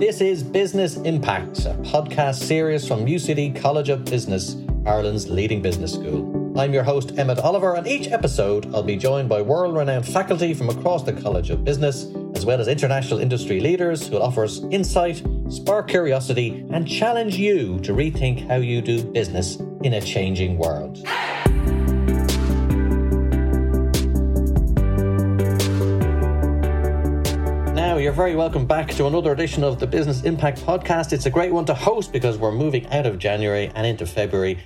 This is Business Impact, a podcast series from UCD College of Business, Ireland's leading business school. I'm your host, Emmett Oliver, and each episode I'll be joined by world renowned faculty from across the College of Business, as well as international industry leaders who'll offer us insight, spark curiosity, and challenge you to rethink how you do business in a changing world. You're very welcome back to another edition of the Business Impact Podcast. It's a great one to host because we're moving out of January and into February.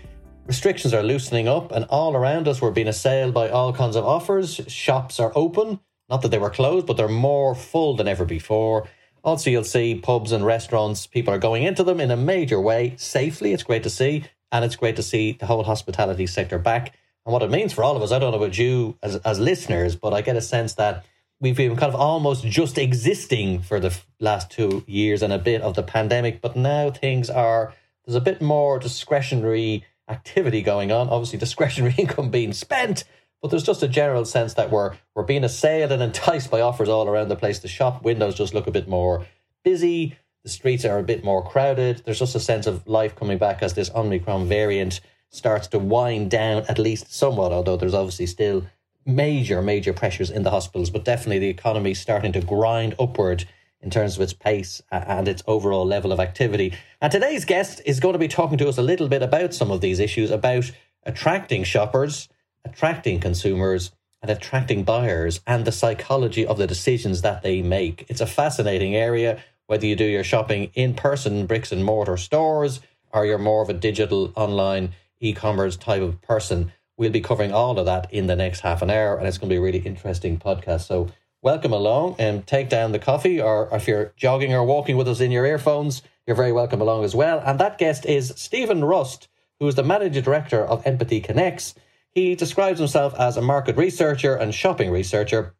Restrictions are loosening up, and all around us, we're being assailed by all kinds of offers. Shops are open, not that they were closed, but they're more full than ever before. Also, you'll see pubs and restaurants, people are going into them in a major way safely. It's great to see, and it's great to see the whole hospitality sector back. And what it means for all of us, I don't know about you as, as listeners, but I get a sense that we've been kind of almost just existing for the last two years and a bit of the pandemic, but now things are there's a bit more discretionary activity going on. Obviously, discretionary income being spent, but there's just a general sense that we're we're being assailed and enticed by offers all around the place. The shop windows just look a bit more busy. The streets are a bit more crowded. There's just a sense of life coming back as this Omicron variant starts to wind down at least somewhat, although there's obviously still major, major pressures in the hospitals, but definitely the economy starting to grind upward in terms of its pace and its overall level of activity. And today's guest is going to be talking to us a little bit about some of these issues about attracting shoppers, attracting consumers, and attracting buyers and the psychology of the decisions that they make. It's a fascinating area, whether you do your shopping in person, bricks and mortar stores, or you're more of a digital online e commerce type of person. We'll be covering all of that in the next half an hour, and it's going to be a really interesting podcast. So, welcome along and take down the coffee, or if you're jogging or walking with us in your earphones, you're very welcome along as well. And that guest is Stephen Rust, who is the managing director of Empathy Connects. He describes himself as a market researcher and shopping researcher.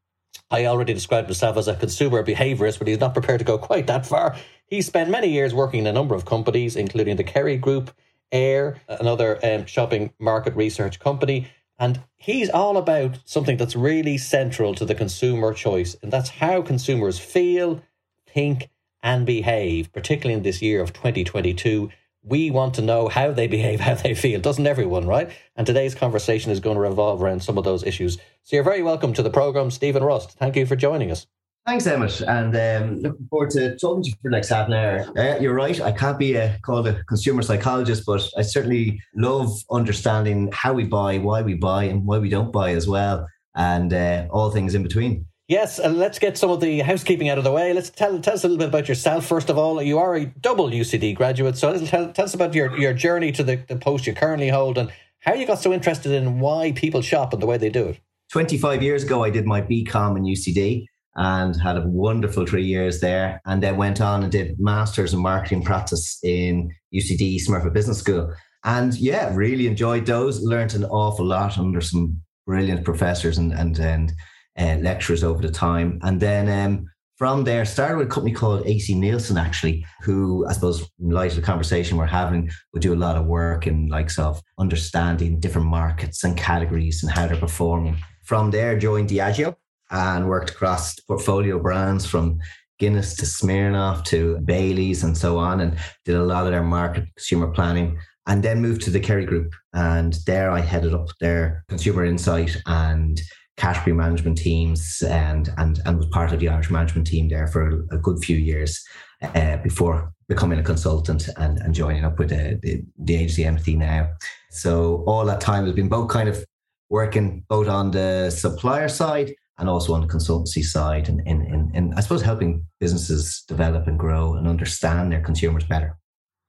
I already described myself as a consumer behaviorist, but he's not prepared to go quite that far. He spent many years working in a number of companies, including the Kerry Group, Ayr, another um, shopping market research company. And he's all about something that's really central to the consumer choice, and that's how consumers feel, think, and behave, particularly in this year of 2022. We want to know how they behave, how they feel. Doesn't everyone, right? And today's conversation is going to revolve around some of those issues. So you're very welcome to the program, Stephen Rust. Thank you for joining us. Thanks, Emmett, and um, looking forward to talking to you for the next half an hour. Uh, you're right, I can't be a, called a consumer psychologist, but I certainly love understanding how we buy, why we buy, and why we don't buy as well, and uh, all things in between. Yes, and let's get some of the housekeeping out of the way. Let's tell, tell us a little bit about yourself. First of all, you are a double UCD graduate, so tell, tell us about your, your journey to the, the post you currently hold and how you got so interested in why people shop and the way they do it. 25 years ago, I did my BCom in UCD and had a wonderful three years there. And then went on and did masters in marketing practice in UCD Smurfit Business School. And yeah, really enjoyed those. Learned an awful lot under some brilliant professors and and, and uh, lecturers over the time. And then um, from there, started with a company called AC Nielsen, actually, who I suppose, in light of the conversation we're having, would do a lot of work in likes of understanding different markets and categories and how they're performing. From there, joined Diageo, and worked across portfolio brands from Guinness to Smirnoff to Bailey's and so on, and did a lot of their market consumer planning. And then moved to the Kerry Group, and there I headed up their consumer insight and category management teams, and and and was part of the Irish management team there for a, good few years uh, before becoming a consultant and, and joining up with the, the, the agency Empathy now. So all that time has been both kind of working both on the supplier side and also on the consultancy side and in, in, I suppose helping businesses develop and grow and understand their consumers better.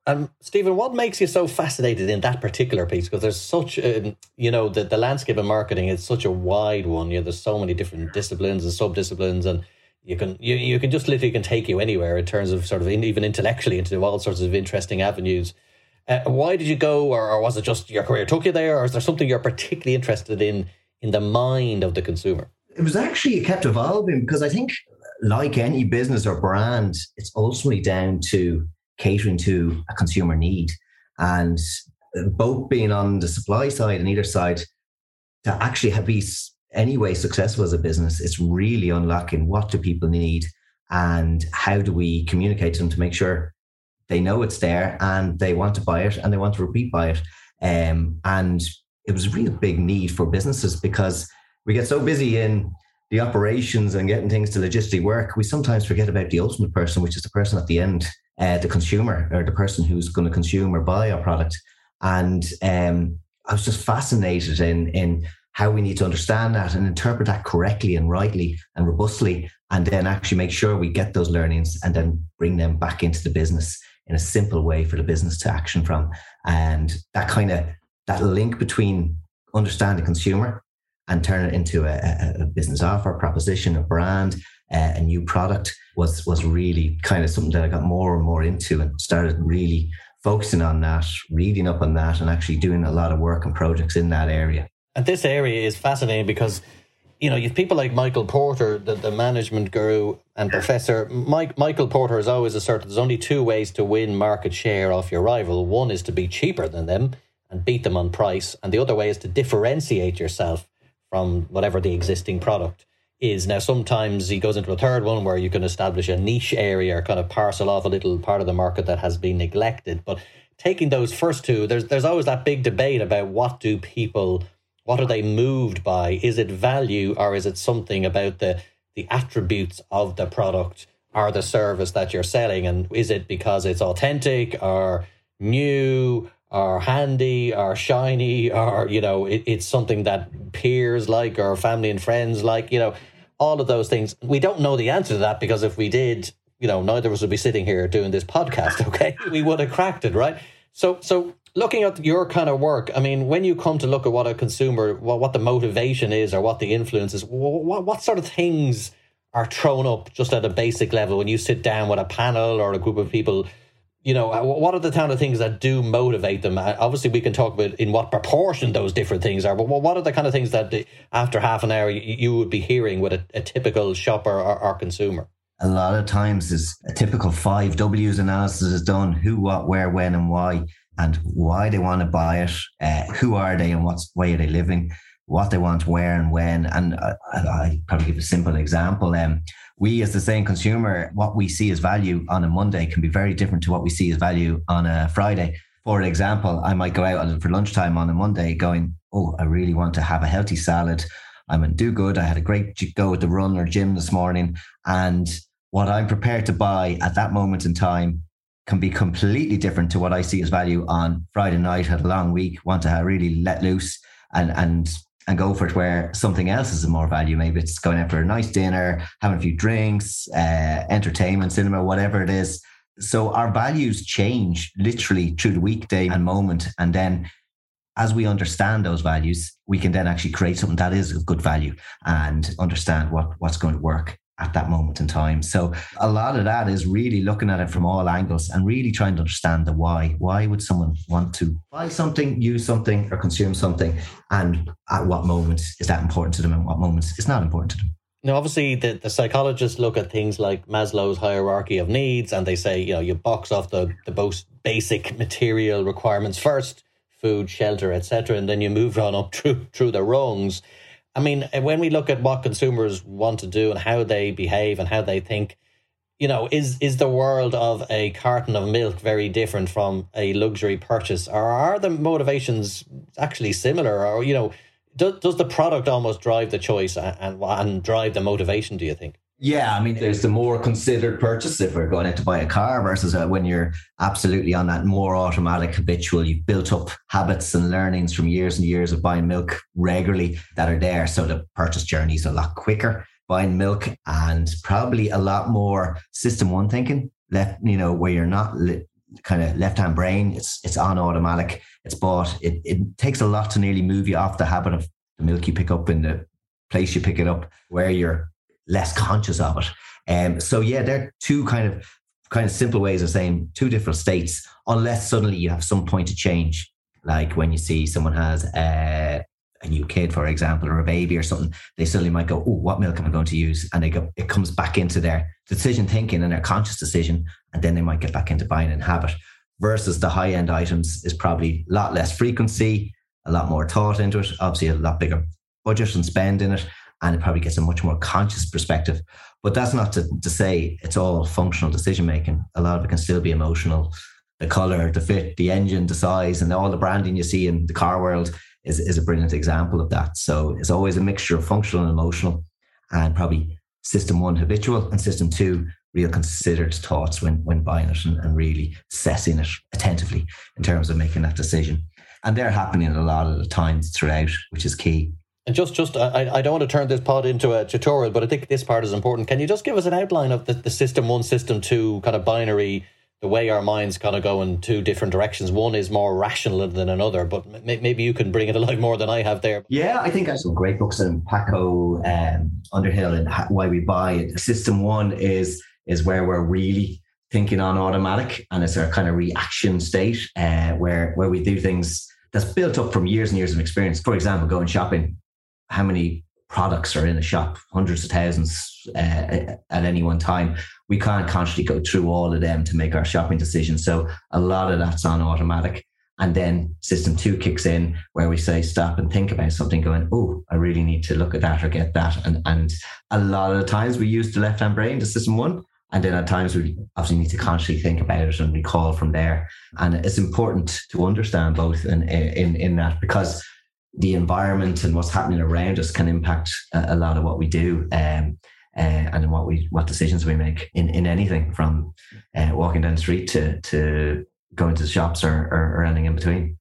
Um, Stephen, what makes you so fascinated in that particular piece? Because there's such, a, you know, the, the landscape of marketing is such a wide one. You know, there's so many different disciplines and sub disciplines, and you can you, you can just literally can take you anywhere in terms of sort of in, even intellectually into all sorts of interesting avenues. Uh, why did you go, or, or was it just your career took you there, or is there something you're particularly interested in in the mind of the consumer? It was actually it kept evolving because I think, like any business or brand, it's ultimately down to catering to a consumer need, and both being on the supply side and either side to actually have be anyway successful as a business, it's really unlocking what do people need, and how do we communicate to them to make sure they know it's there and they want to buy it and they want to repeat buy it. Um, and it was a real big need for businesses because we get so busy in the operations and getting things to logistically work, we sometimes forget about the ultimate person, which is the person at the end, uh, the consumer or the person who's going to consume or buy our product. And um, I was just fascinated in in how we need to understand that and interpret that correctly and rightly and robustly, and then actually make sure we get those learnings and then bring them back into the business in a simple way for the business to action from. And that kind of that link between understand the consumer and turn it into a, a business offer, proposition, a brand, a new product was was really kind of something that I got more and more into and started really focusing on that, reading up on that, and actually doing a lot of work and projects in that area. And this area is fascinating because you know, you have people like Michael Porter, the, the management guru and professor. Mike, Michael Porter has always asserted there's only two ways to win market share off your rival. One is to be cheaper than them and beat them on price, and the other way is to differentiate yourself from whatever the existing product is. Now, sometimes he goes into a third one where you can establish a niche area or kind of parcel off a little part of the market that has been neglected. But taking those first two, there's there's always that big debate about what do people what are they moved by? Is it value or is it something about the the attributes of the product or the service that you're selling? And is it because it's authentic or new or handy or shiny or you know it, it's something that peers like or family and friends like you know all of those things we don't know the answer to that because if we did you know neither of us would be sitting here doing this podcast okay we would have cracked it right so so looking at your kind of work, I mean, when you come to look at what a consumer, what, what the motivation is or what the influence is, what, what sort of things are thrown up just at a basic level when you sit down with a panel or a group of people? You know, uh, what are the kind of things that do motivate them? Uh, obviously, we can talk about in what proportion those different things are, but what are the kind of things that after half an hour you would be hearing with a, a typical shopper or, or consumer? a lot of times is a typical five W's analysis is done who, what, where, when, and why and why they want to buy it, uh, who are they and what way are they living, what they want, where and when. And I, I probably give a simple example. Um, we, as the same consumer, what we see as value on a Monday can be very different to what we see as value on a Friday. For example, I might go out for lunchtime on a Monday going, Oh, I really want to have a healthy salad. I'm in do good. I had a great go at the run or gym this morning. And what I'm prepared to buy at that moment in time can be completely different to what I see as value on Friday night, had a long week, want to really let loose and and and go for it where something else is a more value. Maybe it's going out for a nice dinner, having a few drinks, uh, entertainment, cinema, whatever it is. So our values change literally through the weekday and moment. And then as we understand those values, we can then actually create something that is of good value and understand what, what's going to work at that moment in time. So a lot of that is really looking at it from all angles and really trying to understand the why. Why would someone want to buy something, use something, or consume something? And at what moment is that important to them and what moments is not important to them? Now, obviously, the, the psychologists look at things like Maslow's hierarchy of needs and they say, you know, you box off the, the most basic material requirements first food, shelter, etc. And then you move on up through, through the rungs. I mean, uh, when we look at what consumers want to do and how they behave and how they think, you know, is is the world of a carton of milk very different from a luxury purchase, or are the motivations actually similar? Or you know, does does the product almost drive the choice and and, and drive the motivation? Do you think? Yeah, I mean, there's the more considered purchase if we're going out to buy a car versus uh, when you're absolutely on that more automatic habitual. You've built up habits and learnings from years and years of buying milk regularly that are there. So the purchase journey is a lot quicker buying milk and probably a lot more system one thinking left, you know, where you're not kind of left hand brain. It's, it's on automatic. It's bought. It, it takes a lot to nearly move you off the habit of the milk you pick up in the place you pick it up where you're less conscious of it. Um, so yeah, they're two kind of kind of simple ways of saying two different states, unless suddenly you have some point of change, like when you see someone has a, a new kid, for example, or a baby or something, they suddenly might go, "Oh, what milk am I going to use?" And they go, it comes back into their decision thinking and their conscious decision, and then they might get back into buying and habit. Versus the high end items is probably a lot less frequency, a lot more thought into it, obviously a lot bigger budget and spend in it, and it probably gets a much more conscious perspective. But that's not to, to say it's all functional decision making. A lot of it can still be emotional. The color, the fit, the engine, the size, and all the branding you see in the car world is, is a brilliant example of that. So it's always a mixture of functional and emotional, and probably system one habitual and system two real considered thoughts when when buying it and, and really assessing it attentively in terms of making that decision. And they're happening a lot of the times throughout, which is key. And just, just I, I don't want to turn this pod into a tutorial, but I think this part is important. Can you just give us an outline of the, the system one, system two kind of binary, the way our minds kind of go in two different directions? One is more rational than another, but maybe you can bring it alive more than I have there. Yeah, I think I have some great books in Paco um, Underhill and Why We Buy. It. System one is is where we're really thinking on automatic, and it's our kind of reaction state uh, where where we do things that's built up from years and years of experience. For example, going shopping, how many products are in a shop, hundreds of thousands uh, at any one time. We can't consciously go through all of them to make our shopping decisions. So a lot of that's on automatic. And then system two kicks in where we say stop and think about something, going, oh, I really need to look at that or get that. And and a lot of the times we use the left hand brain, the system one. And then at times we obviously need to consciously think about it and recall from there. And it's important to understand both in in, in that because the environment and what's happening around us can impact a, a lot of what we do. Um, uh, and what we what decisions we make in, in anything from uh, walking down the street to to going to the shops or, or, or anything in between.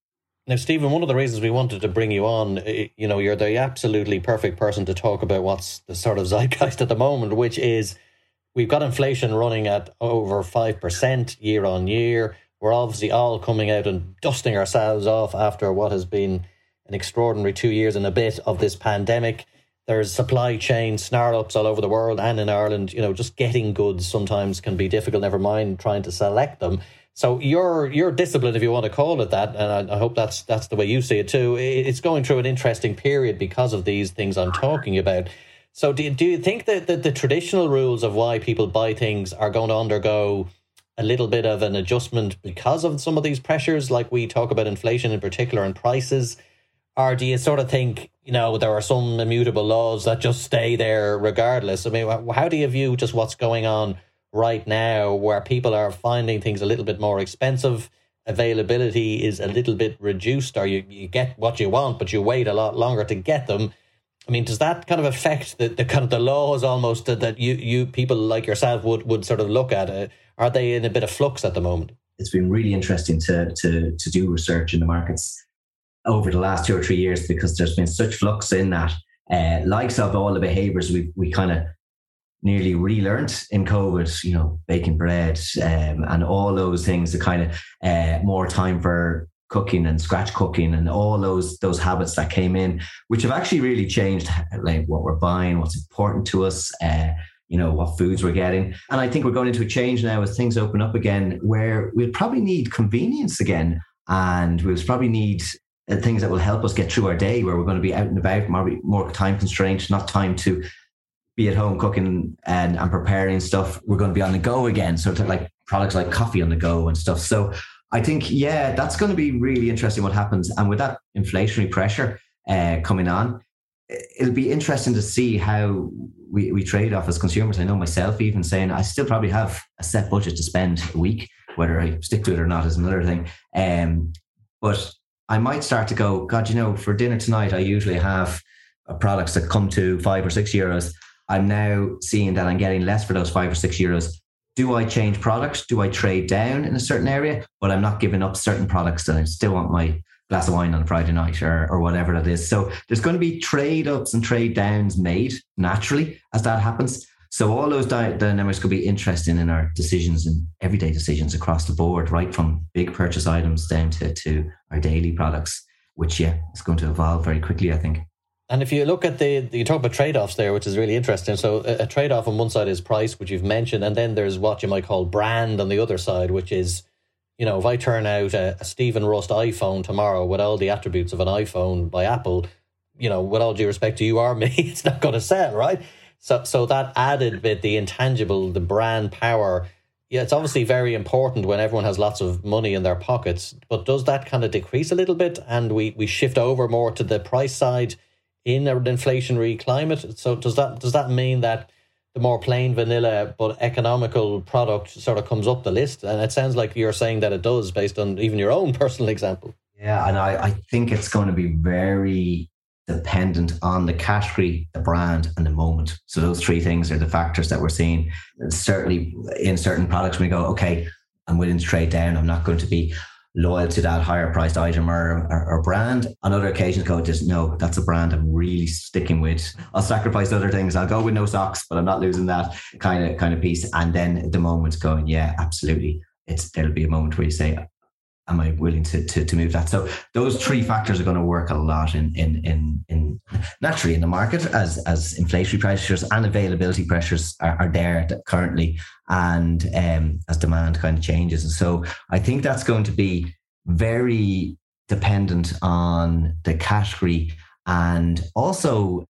Now, Stephen, one of the reasons we wanted to bring you on, you know, you're the absolutely perfect person to talk about what's the sort of zeitgeist at the moment, which is we've got inflation running at over 5% year on year. We're obviously all coming out and dusting ourselves off after what has been an extraordinary two years and a bit of this pandemic. There's supply chain snarl ups all over the world and in Ireland. You know, just getting goods sometimes can be difficult, never mind trying to select them. So your your discipline, if you want to call it that, and I, I, hope that's that's the way you see it too. It's going through an interesting period because of these things I'm talking about. So do do you think that, that the traditional rules of why people buy things are going to undergo a little bit of an adjustment because of some of these pressures, like we talk about inflation in particular and prices? Or do you sort of think, you know, there are some immutable laws that just stay there regardless? I mean, how do you view just what's going on right now where people are finding things a little bit more expensive. Availability is a little bit reduced, or you, you get what you want, but you wait a lot longer to get them. I mean, does that kind of affect the, the kind of the laws almost that, that you you people like yourself would would sort of look at? it? Are they in a bit of flux at the moment? It's been really interesting to to to do research in the markets over the last two or three years because there's been such flux in that. Uh, likes of all the behaviors we we kind of nearly relearned in COVID, you know, baking bread um, and all those things, the kind of uh, more time for cooking and scratch cooking and all those those habits that came in, which have actually really changed like what we're buying, what's important to us, uh, you know, what foods we're getting. And I think we're going into a change now as things open up again, where we'll probably need convenience again, and we'll probably need uh, things that will help us get through our day, where we're going to be out and about, more, more time constrained, not time to be at home cooking and, and preparing stuff, we're going to be on the go again. So like products like coffee on the go and stuff. So I think, yeah, that's going to be really interesting what happens. And with that inflationary pressure uh, coming on, it'll be interesting to see how we, we trade off as consumers. I know myself even saying I still probably have a set budget to spend a week, whether I stick to it or not is another thing. Um, but I might start to go, God, you know, for dinner tonight, I usually have uh, products that come to five or six euros. I'm now seeing that I'm getting less for those five or six euros. Do I change products? Do I trade down in a certain area? But I'm not giving up certain products that I still want my glass of wine on a Friday night or, or whatever that is. So there's going to be trade ups and trade downs made naturally as that happens. So all those dynamics could be interesting in our decisions and everyday decisions across the board, right from big purchase items down to, to our daily products, which yeah, is going to evolve very quickly, I think. And if you look at the, you talk about trade offs there, which is really interesting. So a, a trade off on one side is price, which you've mentioned, and then there's what you might call brand on the other side, which is, you know, if I turn out a, a Stephen Rust iPhone tomorrow with all the attributes of an iPhone by Apple, you know, with all due respect to you or me, it's not going to sell, right? So, so that added bit, the intangible, the brand power, yeah, it's obviously very important when everyone has lots of money in their pockets. But does that kind of decrease a little bit, and we we shift over more to the price side? in an inflationary climate. So does that does that mean that the more plain vanilla but economical product sort of comes up the list? And it sounds like you're saying that it does based on even your own personal example. Yeah, and I, I think it's going to be very dependent on the category, the brand, and the moment. So those three things are the factors that we're seeing. certainly in certain products, we go, okay, I'm willing to trade down. I'm not going to be loyal to that higher priced item or, or, or, brand. On other occasions, go just no, that's a brand I'm really sticking with. I'll sacrifice other things. I'll go with no socks, but I'm not losing that kind of kind of piece. And then the moment going, yeah, absolutely. It's there'll be a moment where you say, am I willing to, to, to move that? So those three factors are going to work a lot in, in, in, in naturally in the market as, as inflationary pressures and availability pressures are, are there currently and um, as demand kind of changes. And so I think that's going to be very dependent on the category and also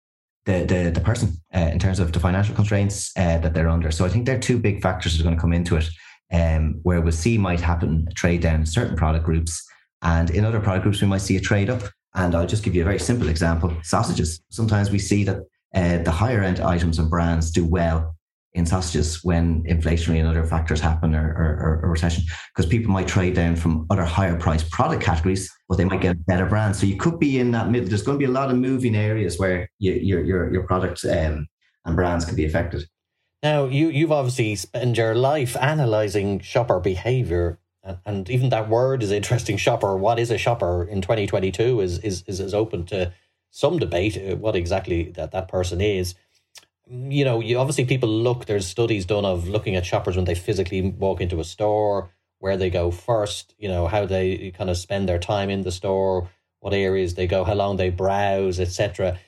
the, the, the person uh, in terms of the financial constraints uh, that they're under. So I think there are two big factors that are going to come into it um, where we'll see might happen a trade down in certain product groups. And in other product groups, we might see a trade up. And I'll just give you a very simple example sausages. Sometimes we see that uh, the higher end items and brands do well in sausages when inflationary and other factors happen or, or, or recession because people might trade down from other higher priced product categories but they might get better brands so you could be in that middle there's going to be a lot of moving areas where you, your your your product um, and brands can be affected now, you, you've obviously spent your life analyzing shopper behavior. And, and even that word is interesting. Shopper. What is a shopper in 2022 is, is, is, is open to some debate uh, what exactly that, that person is. You know, you obviously people look, there's studies done of looking at shoppers when they physically walk into a store, where they go first, you know, how they kind of spend their time in the store, what areas they go, how long they browse, etc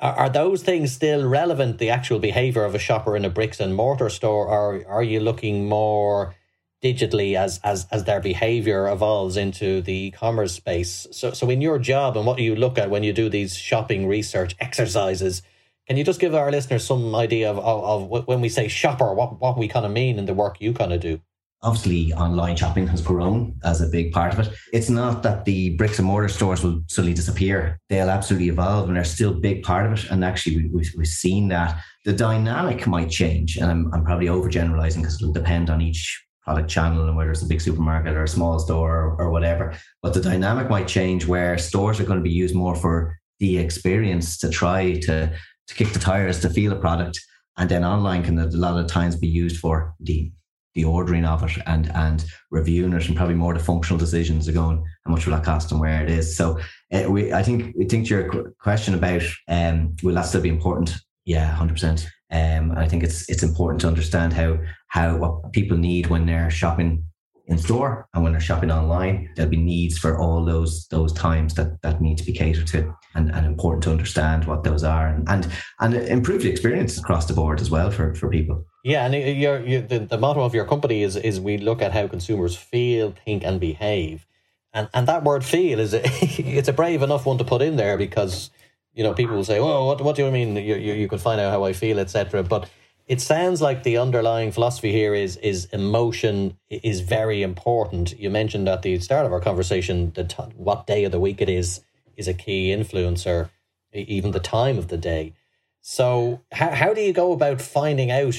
are, are those things still relevant, the actual behavior of a shopper in a bricks and mortar store, or are you looking more digitally as as as their behavior evolves into the e-commerce space? So so in your job and what you look at when you do these shopping research exercises? Can you just give our listeners some idea of, of, of when we say shopper, what, what we kind of mean in the work you kind of do? Obviously online shopping has grown as a big part of it. It's not that the bricks and mortar stores will suddenly disappear. They'll absolutely evolve and they're still a big part of it. And actually, we, have seen that the dynamic might change. And I'm, I'm probably overgeneralizing because it'll depend on each product channel and whether it's a big supermarket or a small store or, or whatever. But the dynamic might change where stores are going to be used more for the experience to try to, to kick the tires, to feel a product. And then online can a lot of times be used for the the ordering of it and and reviewing it and probably more the functional decisions are going how much will that cost and where it is. So uh, we i think we think your question about um will that still be important? Yeah 100% um i think it's it's important to understand how how what people need when they're shopping in store and when they're shopping online there'll be needs for all those those times that that need to be catered to and, and important to understand what those are and, and and improve the experience across the board as well for for people. Yeah and your, your the, the motto of your company is is we look at how consumers feel think and behave. And and that word feel is it's a brave enough one to put in there because you know people will say oh what, what do you mean? You, you, you could find out how i feel etc but it sounds like the underlying philosophy here is is emotion is very important. You mentioned at the start of our conversation that what day of the week it is is a key influencer, even the time of the day. So how how do you go about finding out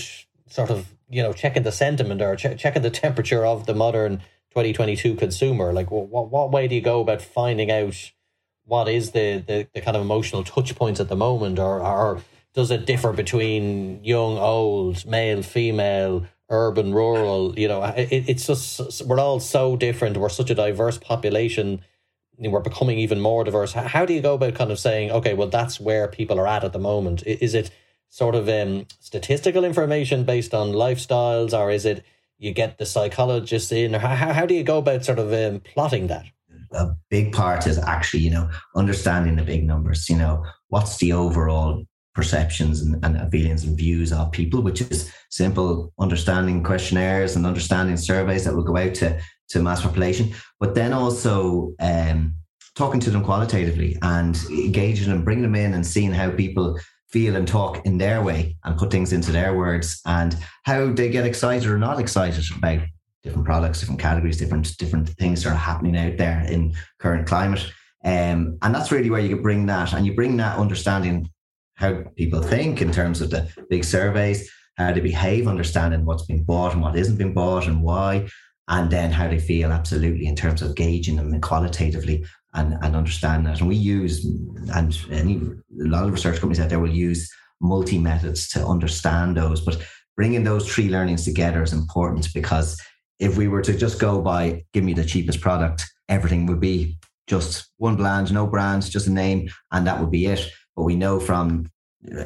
sort of you know checking the sentiment or ch- checking the temperature of the modern 2022 consumer? Like what what way do you go about finding out what is the the, the kind of emotional touch points at the moment or or does it differ between young, old, male, female, urban, rural? You know, it, it's just we're all so different. We're such a diverse population. We're becoming even more diverse. How do you go about kind of saying, okay, well, that's where people are at at the moment? Is it sort of um, statistical information based on lifestyles, or is it you get the psychologists in? Or how, how do you go about sort of um, plotting that? A big part is actually, you know, understanding the big numbers. You know, what's the overall perceptions and, and feelings and views of people, which is simple understanding questionnaires and understanding surveys that will go out to, to mass population, but then also um, talking to them qualitatively and engaging and bringing them in and seeing how people feel and talk in their way and put things into their words and how they get excited or not excited about different products, different categories, different different things that are happening out there in current climate. Um, and that's really where you bring that, and you bring that understanding how people think in terms of the big surveys, how they behave, understanding what's been bought and what isn't been bought and why, and then how they feel absolutely in terms of gauging them qualitatively and, and understand that. And we use, and any, a lot of research companies out there will use multi methods to understand those, but bringing those three learnings together is important because if we were to just go by give me the cheapest product, everything would be just one brand, no brands, just a name, and that would be it. But we know from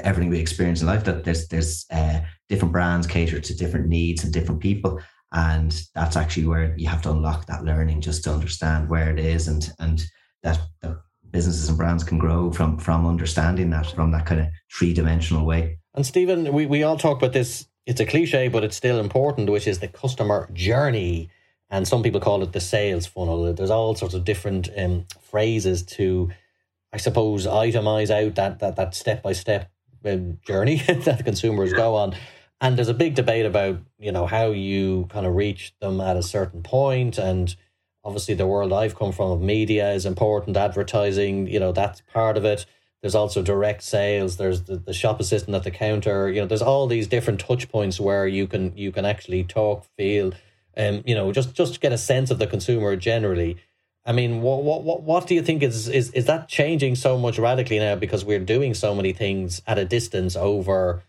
everything we experience in life that there's there's uh, different brands cater to different needs and different people, and that's actually where you have to unlock that learning just to understand where it is and and that, that businesses and brands can grow from from understanding that from that kind of three dimensional way. And Stephen, we, we all talk about this it's a cliche, but it's still important, which is the customer journey. And some people call it the sales funnel. There's all sorts of different um, phrases to, I suppose, itemize out that that that step by step journey that consumers go on. And there's a big debate about you know how you kind of reach them at a certain point, and obviously the world I've come from of media is important. Advertising, you know, that's part of it there's also direct sales. There's the, the shop assistant at the counter. You know, there's all these different touch points where you can you can actually talk, feel, and um, you know, just just get a sense of the consumer generally. I mean, what what what do you think is is is that changing so much radically now because we're doing so many things at a distance over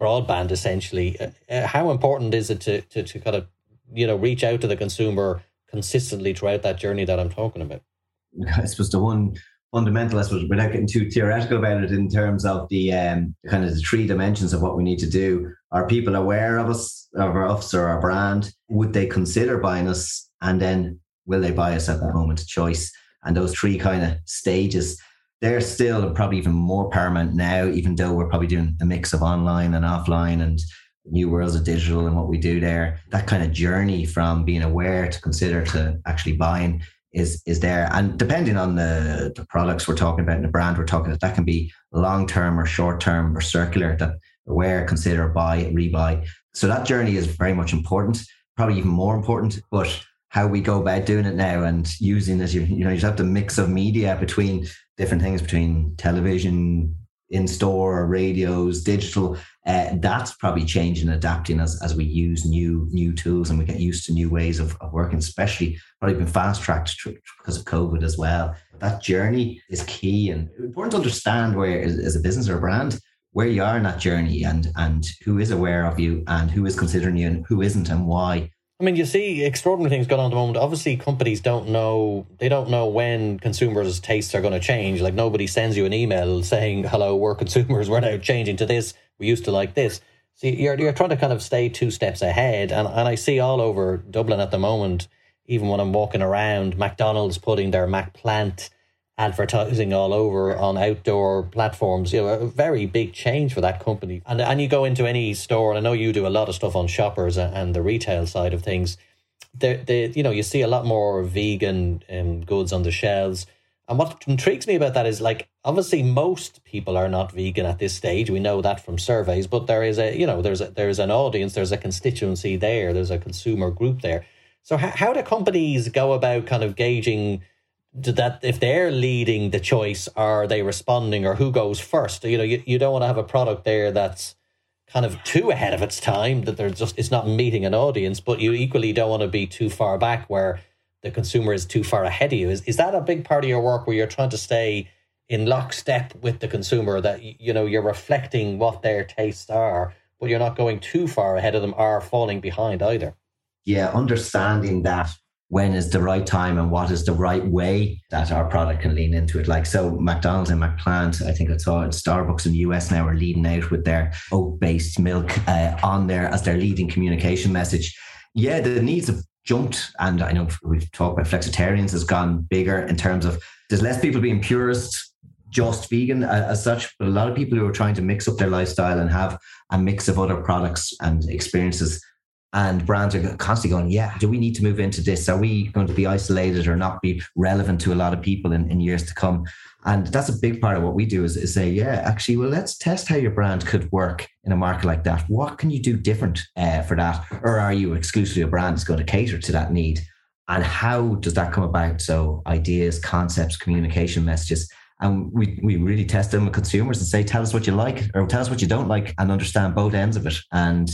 broadband essentially? Uh, uh how important is it to to to kind of you know reach out to the consumer consistently throughout that journey that I'm talking about? I suppose the one fundamental, I suppose, without getting too theoretical about it in terms of the um, kind of the three dimensions of what we need to do. Are people aware of us, of us or our brand? Would they consider buying us? And then will they buy us at that moment of choice? And those three kind of stages, they're still probably even more paramount now, even though we're probably doing a mix of online and offline and new worlds of digital and what we do there. That kind of journey from being aware to consider to actually buying is is there and depending on the, the products we're talking about and the brand we're talking about that can be long term or short term or circular that aware consider buy rebuy so that journey is very much important probably even more important but how we go about doing it now and using as you you know you have the mix of media between different things between television in store radios digital. Uh, that's probably changing adapting as, as we use new new tools and we get used to new ways of, of working especially probably been fast tracked because of covid as well. That journey is key and important to understand where as a business or a brand where you are in that journey and and who is aware of you and who is considering you and who isn't and why I mean, you see extraordinary things going on at the moment. Obviously, companies don't know they don't know when consumers' tastes are going to change. Like nobody sends you an email saying, "Hello, we're consumers. We're now changing to this. We used to like this." So you're you're trying to kind of stay two steps ahead. And and I see all over Dublin at the moment, even when I'm walking around, McDonald's putting their McPlant advertising all over on outdoor platforms. You know, a very big change for that company. And and you go into any store, and I know you do a lot of stuff on shoppers and the retail side of things. They, they, you know, you see a lot more vegan um, goods on the shelves. And what intrigues me about that is like obviously most people are not vegan at this stage. We know that from surveys, but there is a you know there's a there's an audience, there's a constituency there, there's a consumer group there. So how, how do companies go about kind of gauging that if they're leading the choice, are they responding or who goes first? You know, you, you don't want to have a product there that's kind of too ahead of its time that they're just it's not meeting an audience, but you equally don't want to be too far back where the consumer is too far ahead of you. Is is that a big part of your work where you're trying to stay in lockstep with the consumer that you know you're reflecting what their tastes are, but you're not going too far ahead of them or falling behind either? Yeah, understanding that when is the right time and what is the right way that our product can lean into it. Like so, McDonald's and McPlant, I think I saw Starbucks in the US now are leading out with their oat-based milk uh, on there as their leading communication message. Yeah, the needs have jumped, and I know we've talked about flexitarians has gone bigger in terms of there's less people being purists just vegan as such, but a lot of people who are trying to mix up their lifestyle and have a mix of other products and experiences and brands are constantly going, yeah, do we need to move into this? Are we going to be isolated or not be relevant to a lot of people in, in years to come? And that's a big part of what we do is, is say, yeah, actually, well, let's test how your brand could work in a market like that. What can you do different uh, for that? Or are you exclusively a brand that's going to cater to that need? And how does that come about? So ideas, concepts, communication messages. And we, we really test them with consumers and say, tell us what you like or tell us what you don't like and understand both ends of it. And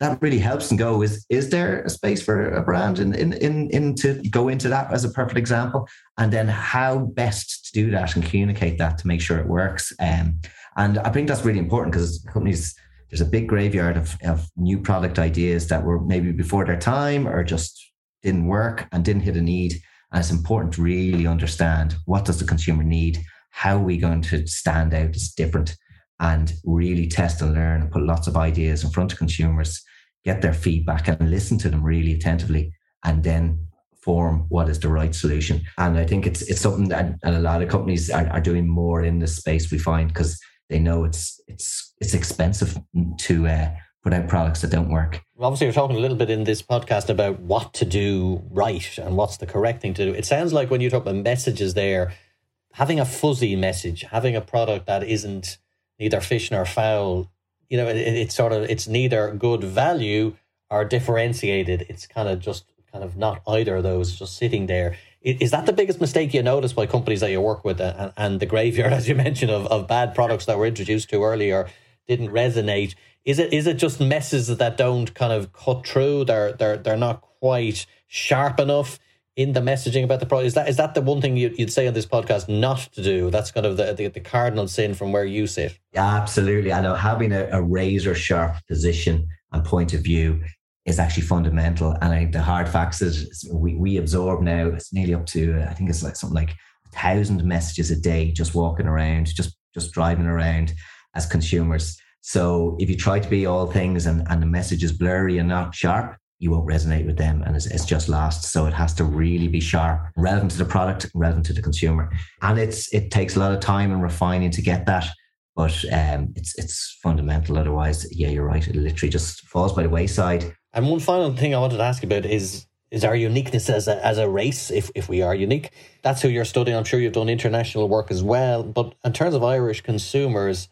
that really helps and go is is there a space for a brand in, in in in to go into that as a perfect example? And then how best to do that and communicate that to make sure it works um, and i think that's really important because companies there's a big graveyard of, of new product ideas that were maybe before their time or just didn't work and didn't hit a need. And it's important to really understand what does the consumer need? How are we going to stand out? As different. And really test and learn and put lots of ideas in front of consumers, get their feedback and listen to them really attentively, and then form what is the right solution. And I think it's it's something that and a lot of companies are, are doing more in this space we find because they know it's it's it's expensive to uh, put out products that don't work. Obviously, you're talking a little bit in this podcast about what to do right and what's the correct thing to do. It sounds like when you talk about messages there, having a fuzzy message, having a product that isn't neither fish nor fowl. You know, it, it's sort of it's neither good value or differentiated. It's kind of just kind of not either of those, just sitting there. Is that the biggest mistake you notice by companies that you work with, uh, and, and the graveyard, as you mentioned, of, of bad products that were introduced to early or didn't resonate? Is it is it just messes that don't kind of cut through? They're they're they're not quite sharp enough in the messaging about the product? Is that is that the one thing you, would say on this podcast not to do? That's kind of the, the, the cardinal sin from where you sit. Absolutely. I know having a, a razor sharp position and point of view is actually fundamental. And I, think the hard facts is we, we absorb now, it's nearly up to, I think it's like something like a thousand messages a day, just walking around, just, just driving around as consumers. So if you try to be all things and, and the message is blurry and not sharp, you won't resonate with them and it's, it's, just lost. So it has to really be sharp, relevant to the product, relevant to the consumer. And it's it takes a lot of time and refining to get that. But um, it's it's fundamental. Otherwise, yeah, you're right. It literally just falls by the wayside. And one final thing I wanted to ask about is is our uniqueness as a, as a race, if, if we are unique. That's who you're studying. I'm sure you've done international work as well. But in terms of Irish consumers,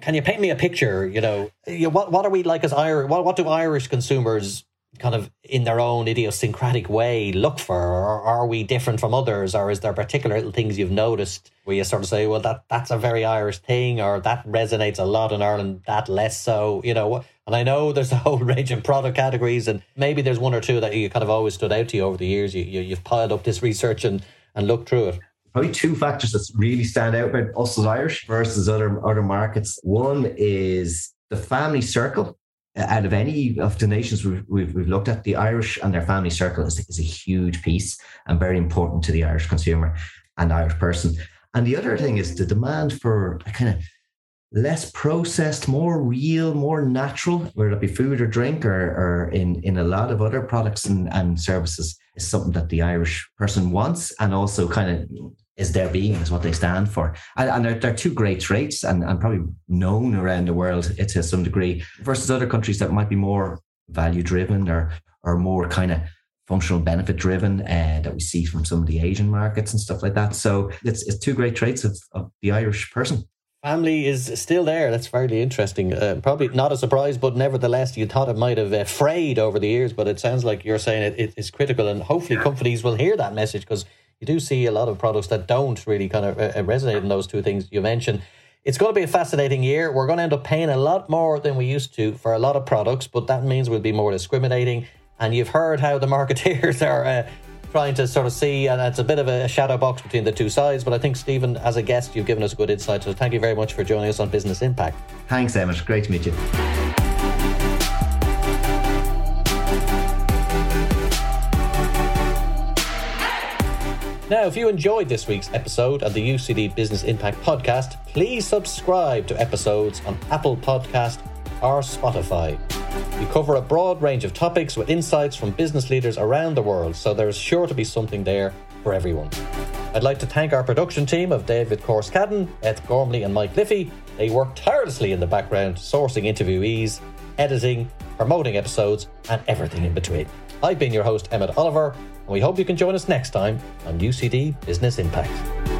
can you paint me a picture? You know, what what are we like as Irish? What what do Irish consumers kind of in their own idiosyncratic way look for or are we different from others or is there particular little things you've noticed where you sort of say well that that's a very irish thing or that resonates a lot in ireland that less so you know and i know there's a whole range of product categories and maybe there's one or two that you kind of always stood out to you over the years. You, you you've piled up this research and and looked through it. Probably two factors that really stand out about us as Irish versus other other markets. One is the family circle out of any of the nations we've, we've, we've, looked at, the Irish and their family circle is, is a huge piece and very important to the Irish consumer and Irish person. And the other thing is the demand for a kind of less processed, more real, more natural, whether it be food or drink or, or in, in a lot of other products and, and services, is something that the Irish person wants and also kind of is their being, is what they stand for. And, and they're, they're, two great traits and, and probably known around the world it to some degree versus other countries that might be more value driven or, or more kind of functional benefit driven uh, that we see from some of the Asian markets and stuff like that. So it's, it's two great traits of, of the Irish person. Family is still there. That's fairly interesting. Uh, probably not a surprise, but nevertheless, you thought it might have uh, frayed over the years. But it sounds like you're saying it, it is critical, and hopefully, companies will hear that message because you do see a lot of products that don't really kind of uh, uh, resonate in those two things you mentioned. It's going to be a fascinating year. We're going to end up paying a lot more than we used to for a lot of products, but that means we'll be more discriminating. And you've heard how the marketeers are uh, trying to sort of see, and it's a bit of a shadow box between the two sides. But I think, Stephen, as a guest, you've given us good insight. So thank you very much for joining us on Business Impact. Thanks, Emmett. Great to meet you. Now, if you enjoyed this week's episode of the UCD Business Impact Podcast, please subscribe to episodes on Apple Podcast or Spotify. We cover a broad range of topics with insights from business leaders around the world, so there is sure to be something there for everyone. I'd like to thank our production team of David Corskadden, Ed Gormley, and Mike Liffey. They work tirelessly in the background, sourcing interviewees, editing, promoting episodes, and everything in between. I've been your host, Emmett Oliver, we hope you can join us next time on UCD Business Impact.